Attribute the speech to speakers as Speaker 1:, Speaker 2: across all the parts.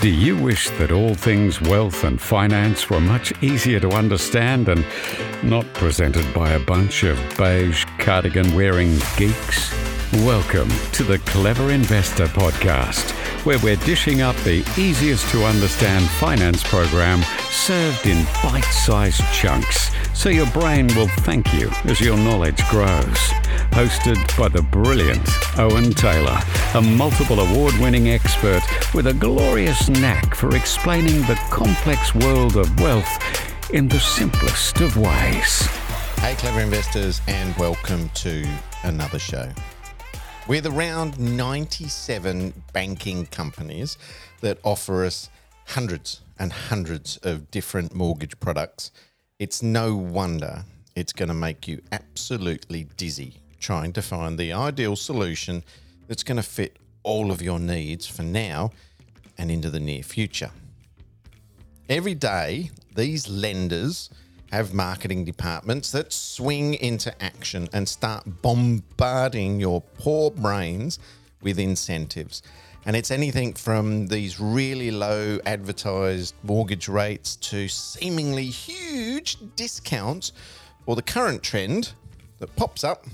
Speaker 1: Do you wish that all things wealth and finance were much easier to understand and not presented by a bunch of beige cardigan wearing geeks? Welcome to the Clever Investor Podcast, where we're dishing up the easiest to understand finance program served in bite sized chunks so your brain will thank you as your knowledge grows. Hosted by the brilliant Owen Taylor, a multiple award winning expert with a glorious knack for explaining the complex world of wealth in the simplest of ways.
Speaker 2: Hey, clever investors, and welcome to another show. With around 97 banking companies that offer us hundreds and hundreds of different mortgage products, it's no wonder it's going to make you absolutely dizzy trying to find the ideal solution that's going to fit all of your needs for now and into the near future. Every day, these lenders have marketing departments that swing into action and start bombarding your poor brains with incentives. And it's anything from these really low advertised mortgage rates to seemingly huge discounts, or the current trend that pops up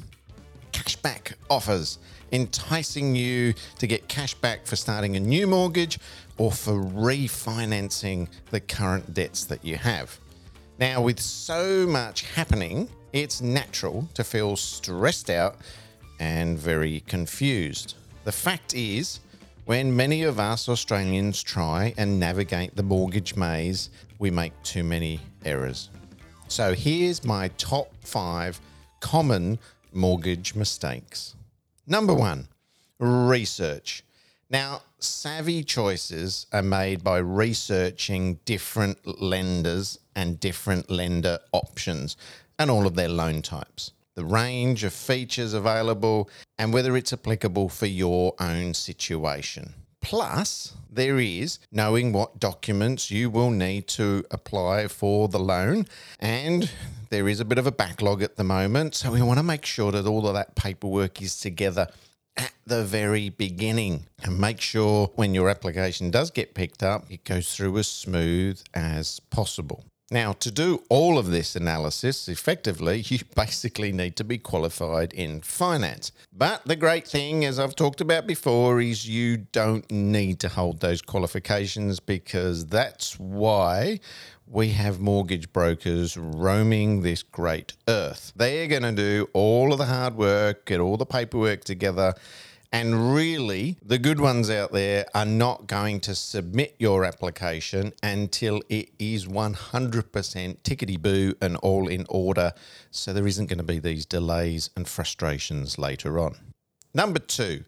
Speaker 2: cashback offers, enticing you to get cash back for starting a new mortgage or for refinancing the current debts that you have. Now, with so much happening, it's natural to feel stressed out and very confused. The fact is, when many of us Australians try and navigate the mortgage maze, we make too many errors. So here's my top five common mortgage mistakes. Number one, research. Now, savvy choices are made by researching different lenders and different lender options and all of their loan types, the range of features available, and whether it's applicable for your own situation. Plus, there is knowing what documents you will need to apply for the loan. And there is a bit of a backlog at the moment. So we want to make sure that all of that paperwork is together at the very beginning and make sure when your application does get picked up, it goes through as smooth as possible. Now, to do all of this analysis effectively, you basically need to be qualified in finance. But the great thing, as I've talked about before, is you don't need to hold those qualifications because that's why we have mortgage brokers roaming this great earth. They're going to do all of the hard work, get all the paperwork together and really, the good ones out there are not going to submit your application until it is 100% tickety boo and all in order. So there isn't going to be these delays and frustrations later on. Number two,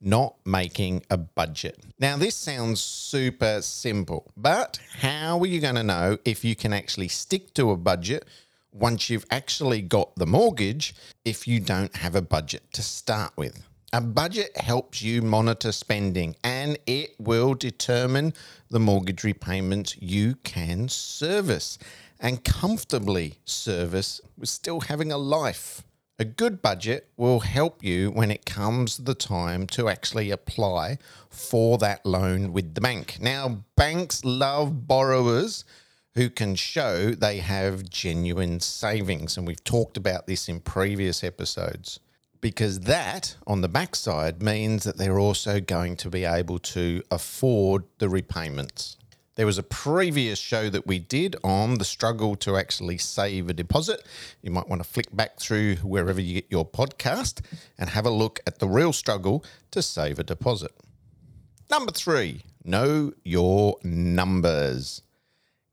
Speaker 2: not making a budget. Now, this sounds super simple, but how are you going to know if you can actually stick to a budget? Once you've actually got the mortgage, if you don't have a budget to start with. A budget helps you monitor spending and it will determine the mortgage repayments you can service and comfortably service with still having a life. A good budget will help you when it comes the time to actually apply for that loan with the bank. Now, banks love borrowers who can show they have genuine savings, and we've talked about this in previous episodes because that on the backside means that they're also going to be able to afford the repayments. There was a previous show that we did on the struggle to actually save a deposit. You might want to flick back through wherever you get your podcast and have a look at the real struggle to save a deposit. Number three, know your numbers.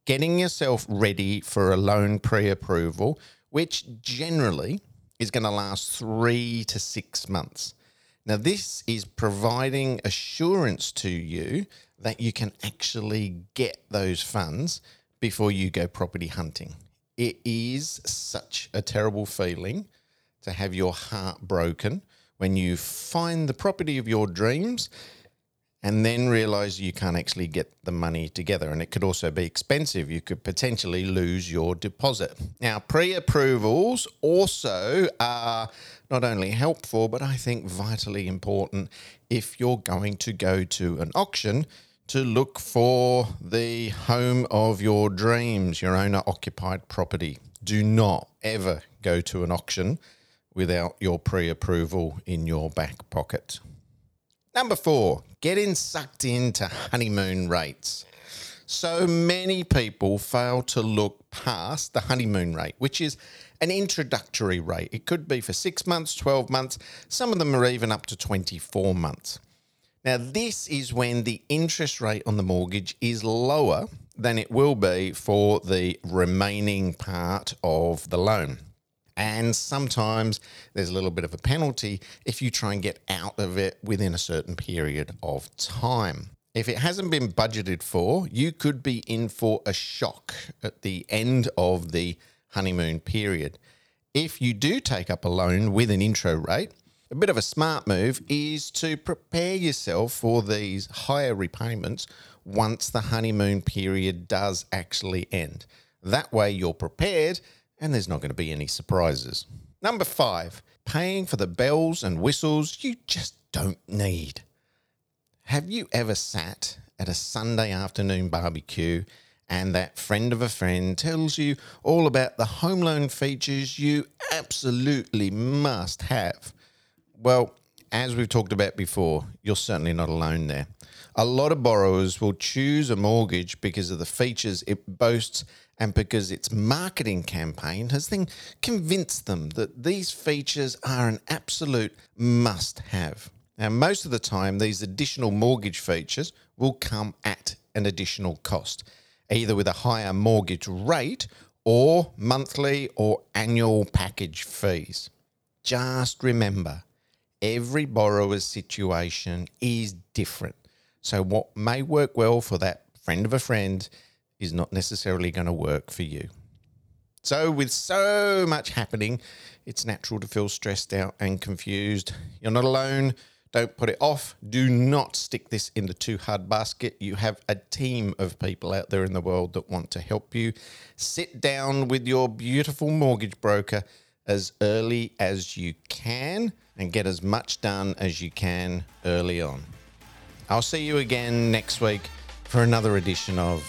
Speaker 2: Getting yourself ready for a loan pre approval, which generally is going to last three to six months. Now, this is providing assurance to you that you can actually get those funds before you go property hunting. It is such a terrible feeling to have your heart broken when you find the property of your dreams and then realize you can't actually get the money together. And it could also be expensive. You could potentially lose your deposit. Now, pre approvals also are not only helpful, but I think vitally important if you're going to go to an auction to look for the home of your dreams, your owner occupied property. Do not ever go to an auction without your pre approval in your back pocket. Number four, getting sucked into honeymoon rates. So many people fail to look past the honeymoon rate, which is an introductory rate. It could be for six months, 12 months, some of them are even up to 24 months. Now, this is when the interest rate on the mortgage is lower than it will be for the remaining part of the loan. And sometimes there's a little bit of a penalty if you try and get out of it within a certain period of time. If it hasn't been budgeted for, you could be in for a shock at the end of the honeymoon period. If you do take up a loan with an intro rate, a bit of a smart move is to prepare yourself for these higher repayments once the honeymoon period does actually end. That way, you're prepared and there's not going to be any surprises. Number five, paying for the bells and whistles you just don't need. Have you ever sat at a Sunday afternoon barbecue and that friend of a friend tells you all about the home loan features you absolutely must have? Well, as we've talked about before, you're certainly not alone there. A lot of borrowers will choose a mortgage because of the features it boasts and because its marketing campaign has then convinced them that these features are an absolute must have. Now, most of the time, these additional mortgage features will come at an additional cost, either with a higher mortgage rate or monthly or annual package fees. Just remember, every borrower's situation is different. So, what may work well for that friend of a friend is not necessarily going to work for you. So, with so much happening, it's natural to feel stressed out and confused. You're not alone. Don't put it off. Do not stick this in the too hard basket. You have a team of people out there in the world that want to help you. Sit down with your beautiful mortgage broker as early as you can and get as much done as you can early on. I'll see you again next week for another edition of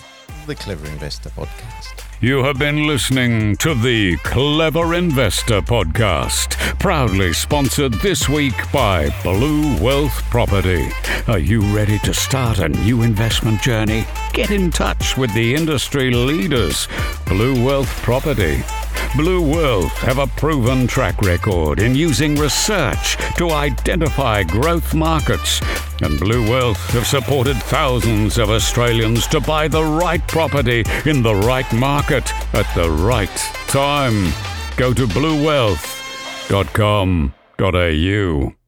Speaker 2: the Clever Investor Podcast.
Speaker 1: You have been listening to the Clever Investor Podcast, proudly sponsored this week by Blue Wealth Property. Are you ready to start a new investment journey? Get in touch with the industry leaders, Blue Wealth Property. Blue Wealth have a proven track record in using research to identify growth markets, and Blue Wealth have supported thousands of Australians to buy the right property in the right market at the right time. Go to bluewealth.com.au.